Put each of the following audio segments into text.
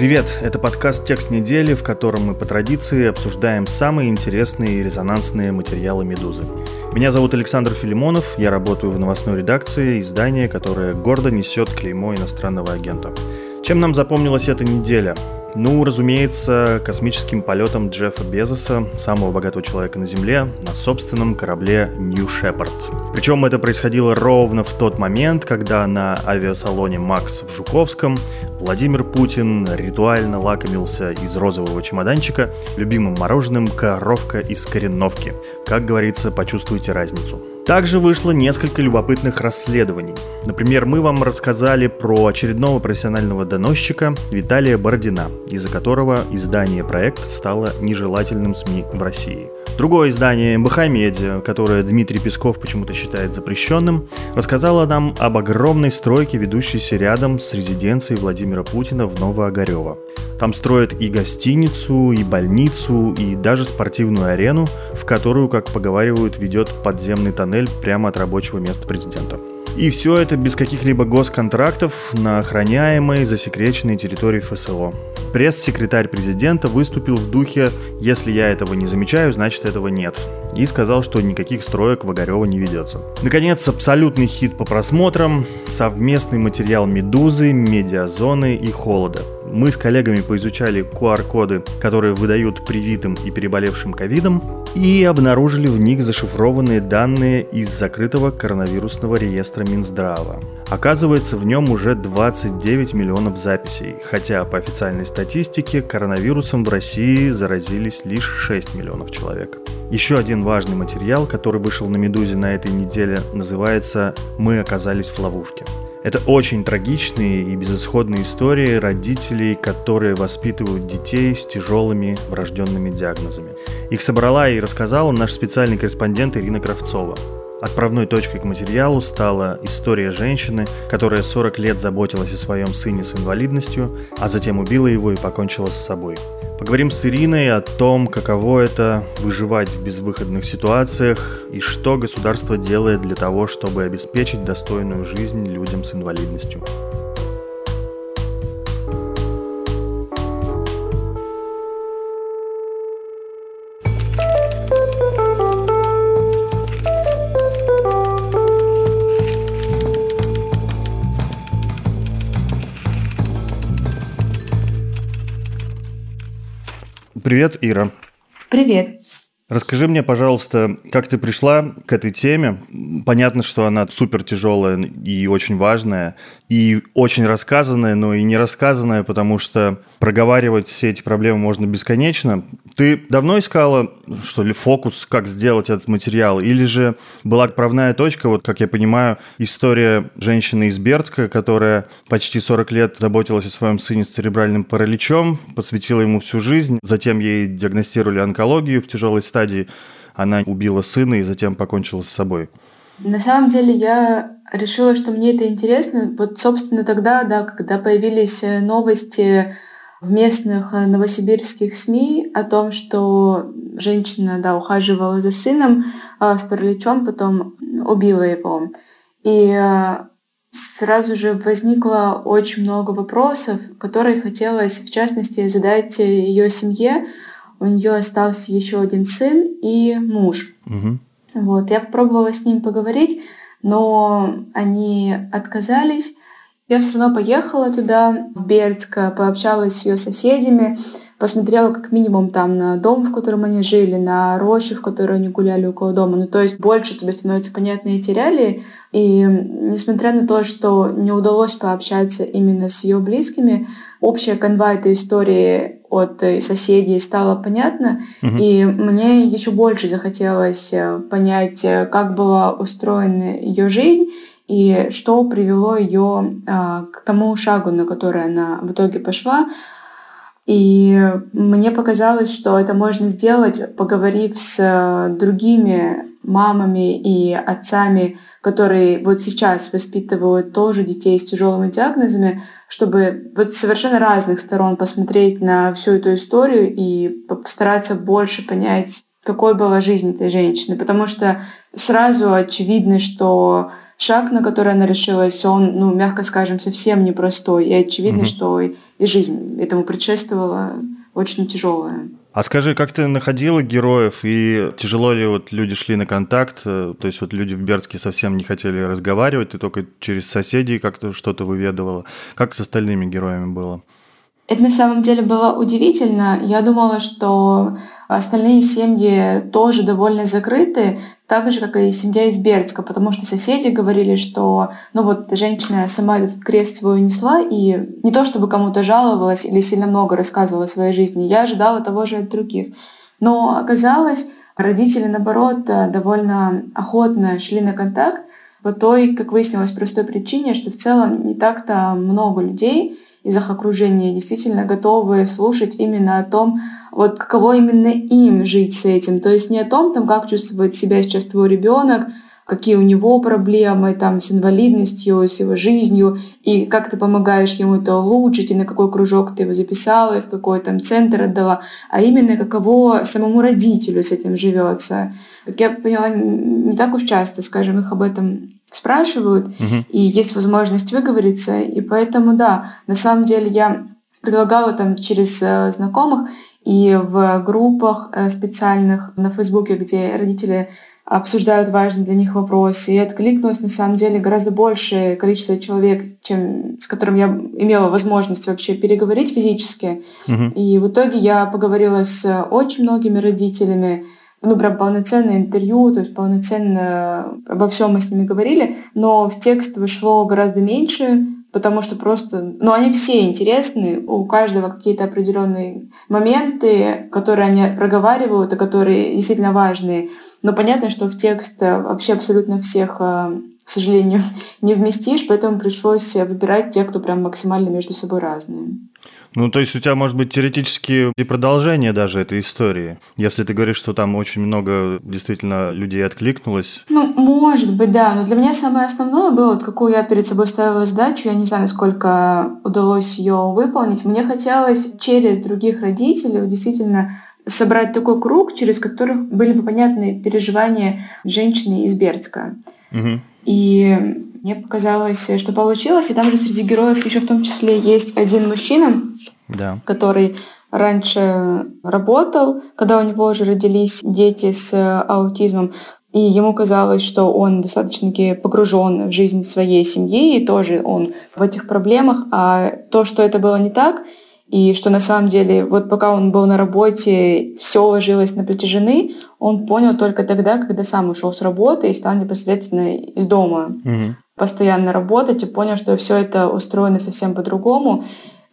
Привет, это подкаст «Текст недели», в котором мы по традиции обсуждаем самые интересные и резонансные материалы «Медузы». Меня зовут Александр Филимонов, я работаю в новостной редакции издания, которое гордо несет клеймо иностранного агента. Чем нам запомнилась эта неделя? Ну, разумеется, космическим полетом Джеффа Безоса, самого богатого человека на Земле, на собственном корабле New Shepard. Причем это происходило ровно в тот момент, когда на авиасалоне «Макс» в Жуковском Владимир Путин ритуально лакомился из розового чемоданчика любимым мороженым «Коровка из Кореновки». Как говорится, почувствуйте разницу. Также вышло несколько любопытных расследований. Например, мы вам рассказали про очередного профессионального доносчика Виталия Бородина, из-за которого издание «Проект» стало нежелательным СМИ в России. Другое издание МБХ Медиа, которое Дмитрий Песков почему-то считает запрещенным, рассказало нам об огромной стройке, ведущейся рядом с резиденцией Владимира Путина в Новоогарево. Там строят и гостиницу, и больницу, и даже спортивную арену, в которую, как поговаривают, ведет подземный тоннель прямо от рабочего места президента. И все это без каких-либо госконтрактов на охраняемой, засекреченной территории ФСО. Пресс-секретарь президента выступил в духе «Если я этого не замечаю, значит этого нет» и сказал, что никаких строек в Огарева не ведется. Наконец, абсолютный хит по просмотрам – совместный материал «Медузы», «Медиазоны» и «Холода». Мы с коллегами поизучали QR-коды, которые выдают привитым и переболевшим ковидом, и обнаружили в них зашифрованные данные из закрытого коронавирусного реестра Минздрава. Оказывается, в нем уже 29 миллионов записей, хотя по официальной статистике коронавирусом в России заразились лишь 6 миллионов человек. Еще один важный материал, который вышел на «Медузе» на этой неделе, называется «Мы оказались в ловушке». Это очень трагичные и безысходные истории родителей, которые воспитывают детей с тяжелыми врожденными диагнозами. Их собрала и рассказала наш специальный корреспондент Ирина Кравцова. Отправной точкой к материалу стала история женщины, которая 40 лет заботилась о своем сыне с инвалидностью, а затем убила его и покончила с собой. Поговорим с Ириной о том, каково это выживать в безвыходных ситуациях и что государство делает для того, чтобы обеспечить достойную жизнь людям с инвалидностью. Привет, Ира. Привет. Расскажи мне, пожалуйста, как ты пришла к этой теме? Понятно, что она супер тяжелая и очень важная, и очень рассказанная, но и не рассказанная, потому что проговаривать все эти проблемы можно бесконечно. Ты давно искала, что ли, фокус, как сделать этот материал? Или же была отправная точка, вот, как я понимаю, история женщины из Бердска, которая почти 40 лет заботилась о своем сыне с церебральным параличом, посвятила ему всю жизнь, затем ей диагностировали онкологию в тяжелой стадии, стадии она убила сына и затем покончила с собой? На самом деле я решила, что мне это интересно. Вот, собственно, тогда, да, когда появились э, новости в местных э, новосибирских СМИ о том, что женщина, да, ухаживала за сыном а с параличом, потом убила его. И сразу же возникло очень много вопросов, которые хотелось, в частности, задать ее семье, у нее остался еще один сын и муж. Угу. Вот, я попробовала с ним поговорить, но они отказались. Я все равно поехала туда, в Бердск, пообщалась с ее соседями, посмотрела как минимум там на дом, в котором они жили, на рощу, в которой они гуляли около дома. Ну, то есть больше тебе становятся понятны эти реалии. И несмотря на то, что не удалось пообщаться именно с ее близкими, общая канва этой истории от э, соседей стало понятно, угу. и мне еще больше захотелось э, понять, э, как была устроена ее жизнь, и что привело ее а, к тому шагу, на который она в итоге пошла. И мне показалось, что это можно сделать, поговорив с другими мамами и отцами, которые вот сейчас воспитывают тоже детей с тяжелыми диагнозами, чтобы вот с совершенно разных сторон посмотреть на всю эту историю и постараться больше понять, какой была жизнь этой женщины. Потому что сразу очевидно, что шаг, на который она решилась, он, ну, мягко скажем, совсем непростой. И очевидно, угу. что и жизнь этому предшествовала очень тяжелая. А скажи, как ты находила героев и тяжело ли вот люди шли на контакт? То есть вот люди в Бердске совсем не хотели разговаривать, ты только через соседей как-то что-то выведывала. Как с остальными героями было? Это на самом деле было удивительно. Я думала, что остальные семьи тоже довольно закрыты, так же, как и семья из Бердска, потому что соседи говорили, что ну вот женщина сама этот крест свой несла, и не то чтобы кому-то жаловалась или сильно много рассказывала о своей жизни, я ожидала того же от других. Но оказалось, родители, наоборот, довольно охотно шли на контакт по той, как выяснилось, простой причине, что в целом не так-то много людей, из их окружения действительно готовы слушать именно о том, вот каково именно им жить с этим. То есть не о том, там, как чувствует себя сейчас твой ребенок, какие у него проблемы там, с инвалидностью, с его жизнью, и как ты помогаешь ему это улучшить, и на какой кружок ты его записала, и в какой там центр отдала, а именно каково самому родителю с этим живется. Как я поняла, не так уж часто, скажем, их об этом спрашивают, угу. и есть возможность выговориться. И поэтому, да, на самом деле я предлагала там через э, знакомых и в группах э, специальных на Фейсбуке, где родители обсуждают важные для них вопросы. И откликнулось на самом деле гораздо большее количество человек, чем с которым я имела возможность вообще переговорить физически. Угу. И в итоге я поговорила с очень многими родителями, ну, прям полноценное интервью, то есть полноценно обо всем мы с ними говорили, но в текст вышло гораздо меньше, потому что просто, ну, они все интересны, у каждого какие-то определенные моменты, которые они проговаривают, и которые действительно важные. Но понятно, что в текст вообще абсолютно всех, э, к сожалению, не вместишь, поэтому пришлось выбирать те, кто прям максимально между собой разные. Ну, то есть у тебя может быть теоретически и продолжение даже этой истории, если ты говоришь, что там очень много действительно людей откликнулось. Ну, может быть, да. Но для меня самое основное было, вот какую я перед собой ставила задачу, я не знаю, насколько удалось ее выполнить. Мне хотелось через других родителей действительно собрать такой круг, через который были бы понятны переживания женщины из Бердска. Угу. И мне показалось, что получилось. И там же среди героев еще в том числе есть один мужчина, да. который раньше работал, когда у него уже родились дети с аутизмом. И ему казалось, что он достаточно погружен в жизнь своей семьи, и тоже он в этих проблемах. А то, что это было не так, и что на самом деле, вот пока он был на работе, все ложилось на плечи жены, он понял только тогда, когда сам ушел с работы и стал непосредственно из дома. Угу постоянно работать и понял, что все это устроено совсем по-другому.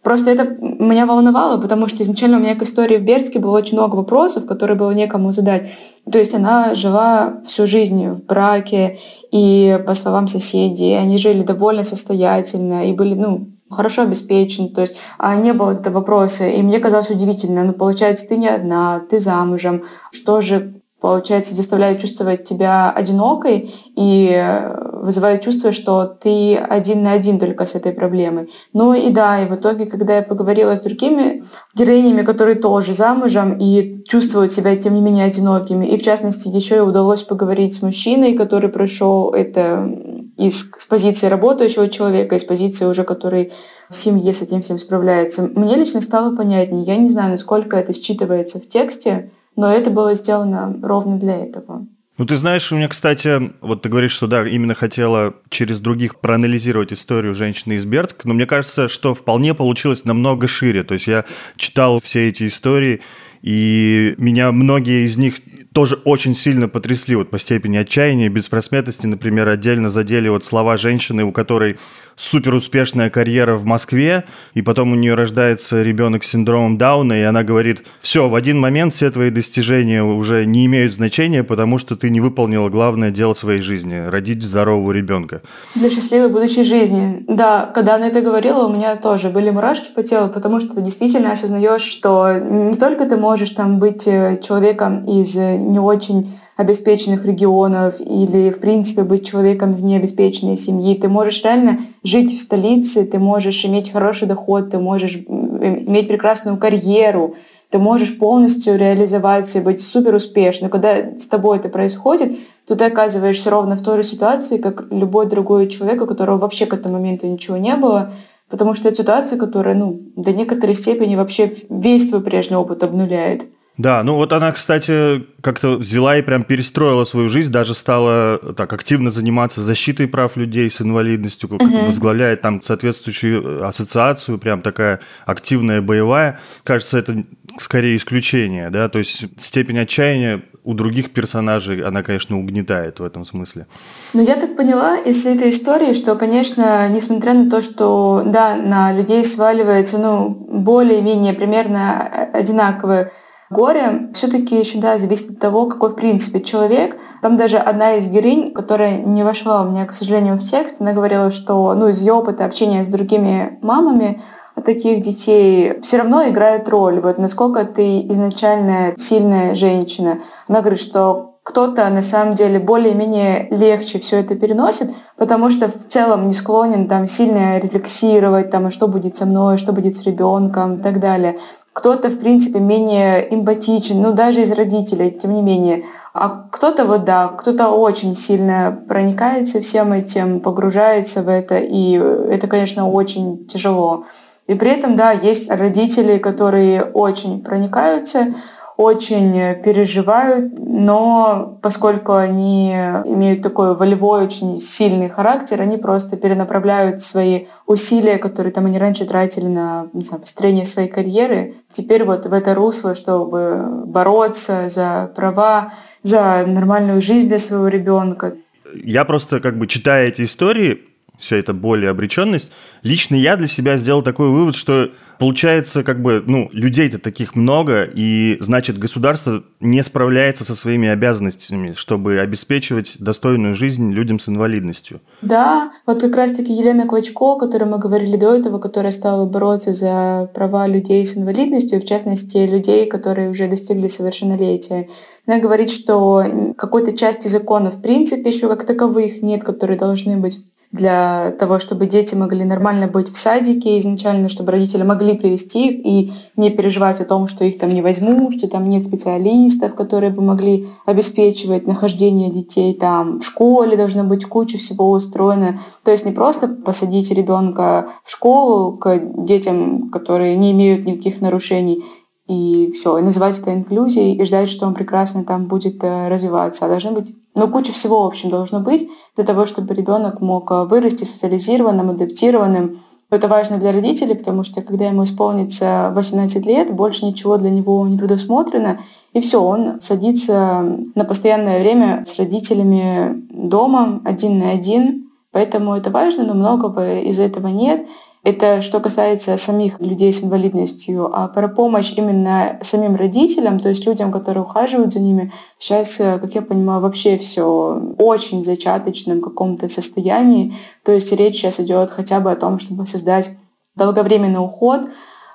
Просто это меня волновало, потому что изначально у меня к истории в Бердске было очень много вопросов, которые было некому задать. То есть она жила всю жизнь в браке, и по словам соседей, они жили довольно состоятельно и были, ну, хорошо обеспечены, то есть а не было этого вопроса. И мне казалось удивительно, ну, получается, ты не одна, ты замужем, что же получается, заставляет чувствовать тебя одинокой и вызывает чувство, что ты один на один только с этой проблемой. Ну и да, и в итоге, когда я поговорила с другими героинями, которые тоже замужем и чувствуют себя, тем не менее, одинокими, и в частности, еще и удалось поговорить с мужчиной, который прошел это из с позиции работающего человека, из позиции уже, который в семье с этим всем справляется. Мне лично стало понятнее. Я не знаю, насколько это считывается в тексте, но это было сделано ровно для этого. Ну, ты знаешь, у меня, кстати, вот ты говоришь, что да, именно хотела через других проанализировать историю женщины из Бердска, но мне кажется, что вполне получилось намного шире. То есть я читал все эти истории, И меня многие из них тоже очень сильно потрясли вот по степени отчаяния и беспросветности. Например, отдельно задели вот слова женщины, у которой супер успешная карьера в Москве, и потом у нее рождается ребенок с синдромом Дауна, и она говорит, все, в один момент все твои достижения уже не имеют значения, потому что ты не выполнила главное дело своей жизни – родить здорового ребенка. Для счастливой будущей жизни. Да, когда она это говорила, у меня тоже были мурашки по телу, потому что ты действительно осознаешь, что не только ты можешь там быть э, человеком из не очень обеспеченных регионов или, в принципе, быть человеком из необеспеченной семьи. Ты можешь реально жить в столице, ты можешь иметь хороший доход, ты можешь иметь прекрасную карьеру, ты можешь полностью реализоваться и быть супер успешным. Когда с тобой это происходит, то ты оказываешься ровно в той же ситуации, как любой другой человек, у которого вообще к этому моменту ничего не было, потому что это ситуация, которая ну, до некоторой степени вообще весь твой прежний опыт обнуляет. Да, ну вот она, кстати, как-то взяла и прям перестроила свою жизнь, даже стала так активно заниматься защитой прав людей с инвалидностью, как угу. возглавляет там соответствующую ассоциацию, прям такая активная, боевая. Кажется, это скорее исключение, да, то есть степень отчаяния у других персонажей, она, конечно, угнетает в этом смысле. Ну, я так поняла из этой истории, что, конечно, несмотря на то, что, да, на людей сваливается, ну, более-менее примерно одинаковые Горе все-таки еще, да, зависит от того, какой в принципе человек. Там даже одна из героинь, которая не вошла у меня, к сожалению, в текст, она говорила, что ну, из ее опыта общения с другими мамами таких детей все равно играет роль. Вот насколько ты изначально сильная женщина. Она говорит, что кто-то на самом деле более-менее легче все это переносит, потому что в целом не склонен там сильно рефлексировать, там, а что будет со мной, что будет с ребенком и так далее кто-то, в принципе, менее эмпатичен, ну, даже из родителей, тем не менее. А кто-то вот да, кто-то очень сильно проникается всем этим, погружается в это, и это, конечно, очень тяжело. И при этом, да, есть родители, которые очень проникаются, очень переживают, но поскольку они имеют такой волевой, очень сильный характер, они просто перенаправляют свои усилия, которые там они раньше тратили на не знаю, построение своей карьеры, теперь вот в это русло, чтобы бороться за права, за нормальную жизнь для своего ребенка. Я просто как бы читая эти истории, вся эта боль и обреченность, лично я для себя сделал такой вывод, что получается, как бы, ну, людей-то таких много, и, значит, государство не справляется со своими обязанностями, чтобы обеспечивать достойную жизнь людям с инвалидностью. Да, вот как раз-таки Елена Клочко, о которой мы говорили до этого, которая стала бороться за права людей с инвалидностью, в частности, людей, которые уже достигли совершеннолетия. Она говорит, что какой-то части закона в принципе еще как таковых нет, которые должны быть для того, чтобы дети могли нормально быть в садике изначально, чтобы родители могли привести их и не переживать о том, что их там не возьмут, что там нет специалистов, которые бы могли обеспечивать нахождение детей там. В школе должна быть куча всего устроена. То есть не просто посадить ребенка в школу к детям, которые не имеют никаких нарушений, и все, и называть это инклюзией, и ждать, что он прекрасно там будет э, развиваться. А должно быть, ну, куча всего, в общем, должно быть для того, чтобы ребенок мог э, вырасти социализированным, адаптированным. Это важно для родителей, потому что когда ему исполнится 18 лет, больше ничего для него не предусмотрено, и все, он садится на постоянное время с родителями дома, один на один. Поэтому это важно, но многого из этого нет. Это что касается самих людей с инвалидностью, а про помощь именно самим родителям, то есть людям, которые ухаживают за ними, сейчас, э, как я понимаю, вообще все очень зачаточном каком-то состоянии. То есть речь сейчас идет хотя бы о том, чтобы создать долговременный уход,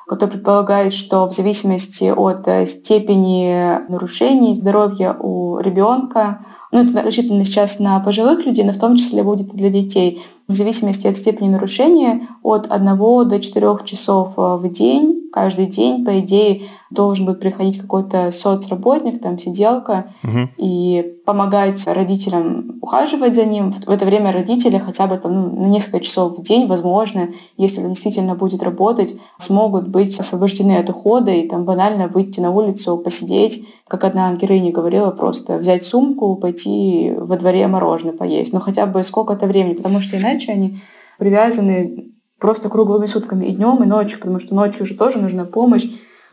который предполагает, что в зависимости от э, степени нарушений здоровья у ребенка, ну, это рассчитано сейчас на пожилых людей, но в том числе будет и для детей в зависимости от степени нарушения от 1 до 4 часов э, в день, каждый день, по идее, должен будет приходить какой-то соцработник, там сиделка, угу. и помогать родителям ухаживать за ним. В это время родители хотя бы там, ну, на несколько часов в день, возможно, если это действительно будет работать, смогут быть освобождены от ухода и там банально выйти на улицу, посидеть, как одна героиня говорила, просто взять сумку, пойти во дворе мороженое поесть. Ну хотя бы сколько-то времени, потому что иначе они привязаны просто круглыми сутками и днем, и ночью, потому что ночью уже тоже нужна помощь.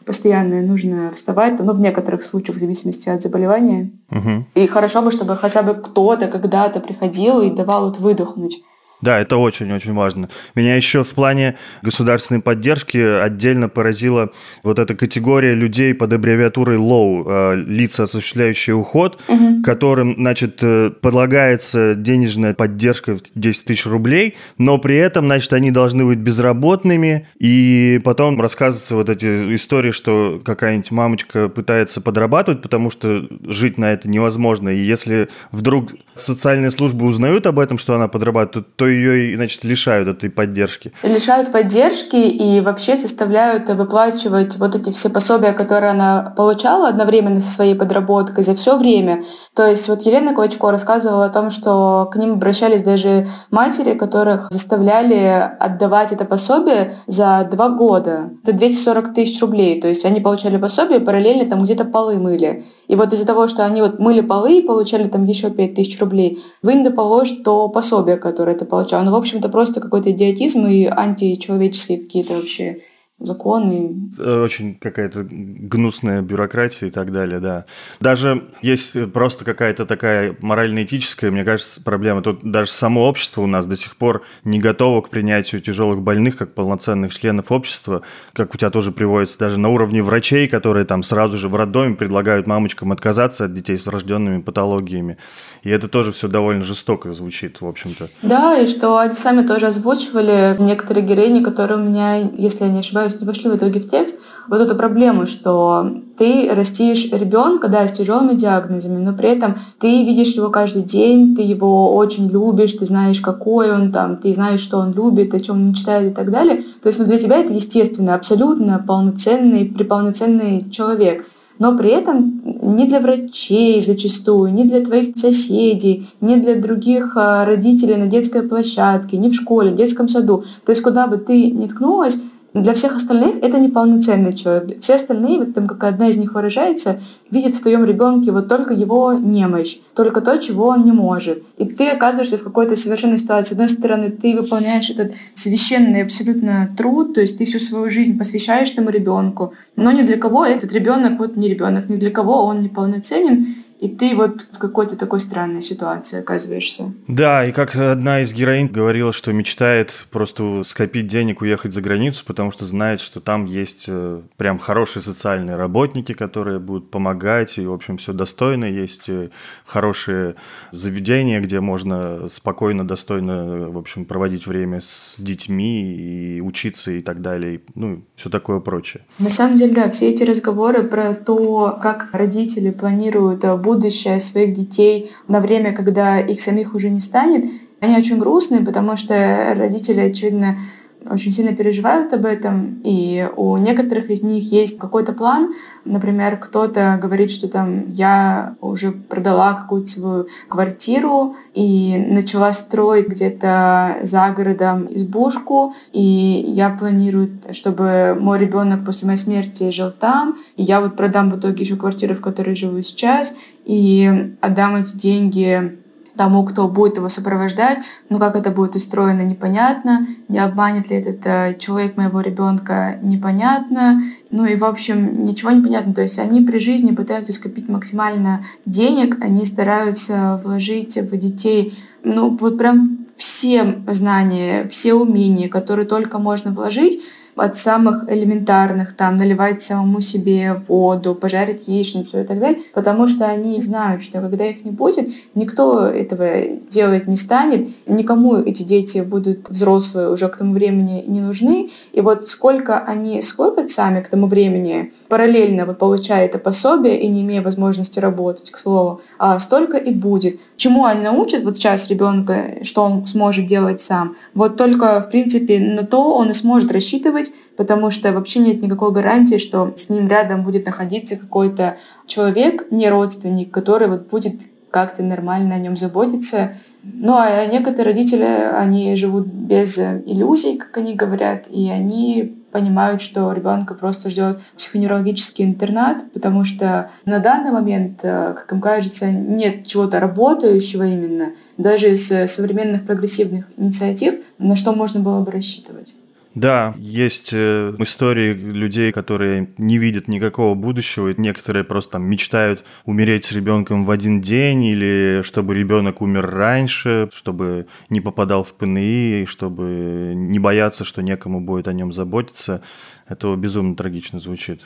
постоянно нужно вставать, ну, в некоторых случаях, в зависимости от заболевания. Угу. И хорошо бы, чтобы хотя бы кто-то когда-то приходил и давал вот выдохнуть. Да, это очень-очень важно. Меня еще в плане государственной поддержки отдельно поразила вот эта категория людей под аббревиатурой LOW, э, лица, осуществляющие уход, угу. которым, значит, э, предлагается денежная поддержка в 10 тысяч рублей, но при этом, значит, они должны быть безработными, и потом рассказываются вот эти истории, что какая-нибудь мамочка пытается подрабатывать, потому что жить на это невозможно, и если вдруг социальные службы узнают об этом, что она подрабатывает, то ее, значит, лишают этой поддержки. Лишают поддержки и вообще заставляют выплачивать вот эти все пособия, которые она получала одновременно со своей подработкой за все время. То есть вот Елена Клочко рассказывала о том, что к ним обращались даже матери, которых заставляли отдавать это пособие за два года. Это 240 тысяч рублей. То есть они получали пособие, параллельно там где-то полы мыли. И вот из-за того, что они вот мыли полы и получали там еще 5 тысяч рублей, вы не положите то пособие, которое ты получал. Ну, в общем-то, просто какой-то идиотизм и античеловеческие какие-то вообще законы. Э, очень какая-то гнусная бюрократия и так далее, да. Даже есть просто какая-то такая морально-этическая, мне кажется, проблема. Тут даже само общество у нас до сих пор не готово к принятию тяжелых больных как полноценных членов общества, как у тебя тоже приводится даже на уровне врачей, которые там сразу же в роддоме предлагают мамочкам отказаться от детей с врожденными патологиями. И это тоже все довольно жестоко звучит, в общем-то. Да, и что они сами тоже озвучивали некоторые героини, которые у меня, если я не ошибаюсь, есть не вошли в итоге в текст, вот эту проблему, что ты растишь ребенка, да, с тяжелыми диагнозами, но при этом ты видишь его каждый день, ты его очень любишь, ты знаешь, какой он там, ты знаешь, что он любит, о чем он мечтает и так далее. То есть ну, для тебя это естественно, абсолютно полноценный, приполноценный человек. Но при этом ни для врачей зачастую, ни для твоих соседей, ни для других а, родителей на детской площадке, ни в школе, в детском саду. То есть куда бы ты ни ткнулась, для всех остальных это неполноценный человек. Все остальные, вот там как одна из них выражается, видят в твоем ребенке вот только его немощь, только то, чего он не может. И ты оказываешься в какой-то совершенной ситуации. С одной стороны, ты выполняешь этот священный абсолютно труд, то есть ты всю свою жизнь посвящаешь этому ребенку, но ни для кого этот ребенок вот не ребенок, ни для кого он неполноценен, и ты вот в какой-то такой странной ситуации оказываешься. Да, и как одна из героинь говорила, что мечтает просто скопить денег, уехать за границу, потому что знает, что там есть э, прям хорошие социальные работники, которые будут помогать, и, в общем, все достойно, есть э, хорошие заведения, где можно спокойно, достойно, в общем, проводить время с детьми и учиться и так далее, ну, все такое прочее. На самом деле, да, все эти разговоры про то, как родители планируют э, будущее своих детей на время, когда их самих уже не станет, они очень грустные, потому что родители, очевидно, очень сильно переживают об этом, и у некоторых из них есть какой-то план. Например, кто-то говорит, что там я уже продала какую-то свою квартиру и начала строить где-то за городом избушку, и я планирую, чтобы мой ребенок после моей смерти жил там, и я вот продам в итоге еще квартиру, в которой живу сейчас, и отдам эти деньги тому, кто будет его сопровождать. Но как это будет устроено, непонятно. Не обманет ли этот э, человек моего ребенка, непонятно. Ну и, в общем, ничего не понятно. То есть они при жизни пытаются скопить максимально денег, они стараются вложить в детей, ну вот прям все знания, все умения, которые только можно вложить, от самых элементарных, там, наливать самому себе воду, пожарить яичницу и так далее, потому что они знают, что когда их не будет, никто этого делать не станет, никому эти дети будут взрослые уже к тому времени не нужны, и вот сколько они скопят сами к тому времени, параллельно вот получая это пособие и не имея возможности работать, к слову, а столько и будет. Чему они научат вот сейчас ребенка, что он сможет делать сам, вот только, в принципе, на то он и сможет рассчитывать, потому что вообще нет никакой гарантии, что с ним рядом будет находиться какой-то человек, не родственник, который вот будет как-то нормально о нем заботиться. Ну, а некоторые родители, они живут без иллюзий, как они говорят, и они понимают, что ребенка просто ждет психоневрологический интернат, потому что на данный момент, э, как им кажется, нет чего-то работающего именно, даже из современных прогрессивных инициатив, на что можно было бы рассчитывать. Да, есть э, истории людей, которые не видят никакого будущего, и некоторые просто там мечтают умереть с ребенком в один день, или чтобы ребенок умер раньше, чтобы не попадал в ПНИ, чтобы не бояться, что некому будет о нем заботиться. Это безумно трагично звучит.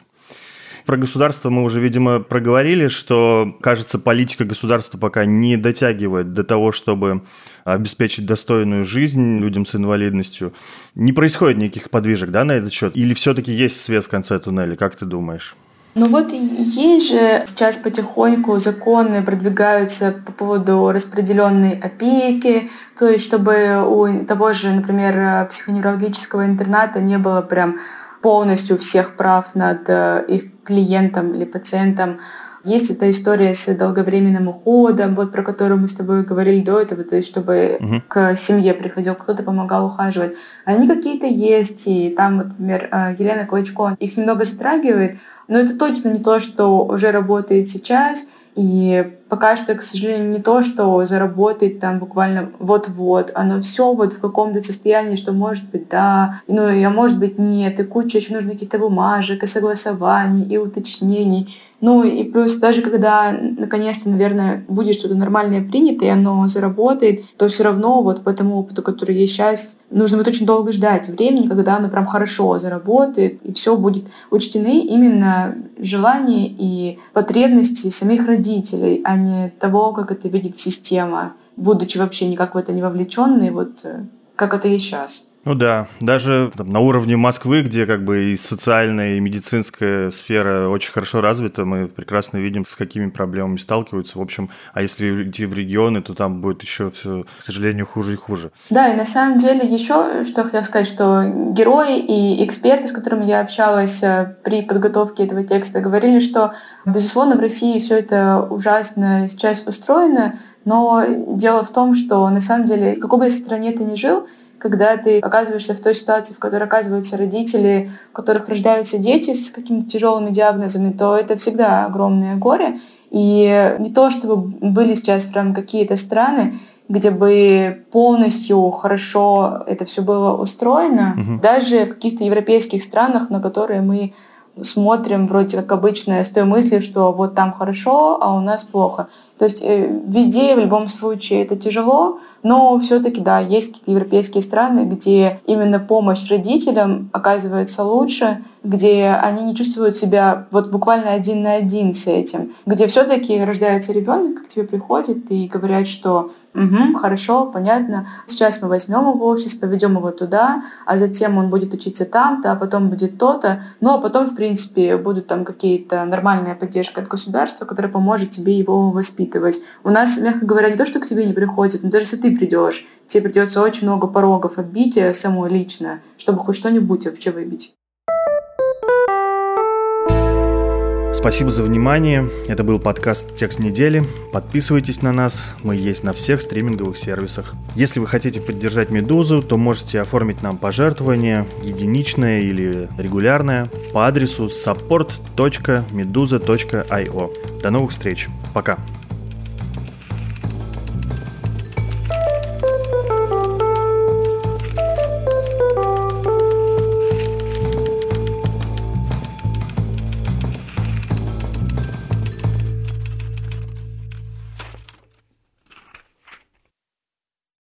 Про государство мы уже, видимо, проговорили, что, кажется, политика государства пока не дотягивает до того, чтобы обеспечить достойную жизнь людям с инвалидностью. Не происходит никаких подвижек да, на этот счет? Или все-таки есть свет в конце туннеля? Как ты думаешь? Ну вот есть же сейчас потихоньку законы продвигаются по поводу распределенной опеки, то есть чтобы у того же, например, психоневрологического интерната не было прям полностью всех прав над э, их клиентом или пациентом. Есть эта история с долговременным уходом, вот про которую мы с тобой говорили до этого, то есть чтобы угу. к семье приходил кто-то, помогал ухаживать. Они какие-то есть, и там, например, э, Елена Клочко их немного затрагивает, но это точно не то, что уже работает сейчас, и пока что, к сожалению, не то, что заработать там буквально вот-вот. Оно все вот в каком-то состоянии, что может быть да, ну и а может быть нет, и куча еще нужно каких-то бумажек, и согласований, и уточнений. Ну и плюс даже когда наконец-то, наверное, будет что-то нормальное принято, и оно заработает, то все равно вот по тому опыту, который есть сейчас, нужно будет очень долго ждать времени, когда оно прям хорошо заработает, и все будет учтены именно желания и потребности самих родителей, а не того, как это видит система, будучи вообще никак в это не вовлеченной, вот э, как это есть сейчас. Ну да, даже там, на уровне Москвы, где как бы и социальная, и медицинская сфера очень хорошо развита, мы прекрасно видим, с какими проблемами сталкиваются. В общем, а если идти в регионы, то там будет еще все, к сожалению, хуже и хуже. Да, и на самом деле еще, что я хотела сказать, что герои и эксперты, с которыми я общалась э, при подготовке этого текста, говорили, что, безусловно, в России все это ужасно сейчас устроено, но дело в том, что на самом деле, в какой бы стране ты ни жил, когда ты оказываешься в той ситуации, в которой оказываются родители, у которых рождаются дети с какими-то тяжелыми диагнозами, то это всегда огромное горе. И не то, чтобы были сейчас прям какие-то страны, где бы полностью хорошо это все было устроено, угу. даже в каких-то европейских странах, на которые мы смотрим вроде как обычно с той мыслью, что вот там хорошо, а у нас плохо. То есть э, везде в любом случае это тяжело, но все-таки, да, есть какие-то европейские страны, где именно помощь родителям оказывается лучше, где они не чувствуют себя вот буквально один на один с этим, где все-таки рождается ребенок, к тебе приходит и говорят, что Угу, хорошо, понятно. Сейчас мы возьмем его, сейчас поведем его туда, а затем он будет учиться там-то, а потом будет то-то. Ну, а потом, в принципе, будут там какие-то нормальная поддержка от государства, которая поможет тебе его воспитывать. У нас, мягко говоря, не то, что к тебе не приходит, но даже если ты придешь, тебе придется очень много порогов отбить э, самой лично, чтобы хоть что-нибудь вообще выбить. Спасибо за внимание. Это был подкаст «Текст недели». Подписывайтесь на нас. Мы есть на всех стриминговых сервисах. Если вы хотите поддержать «Медузу», то можете оформить нам пожертвование, единичное или регулярное, по адресу support.meduza.io. До новых встреч. Пока.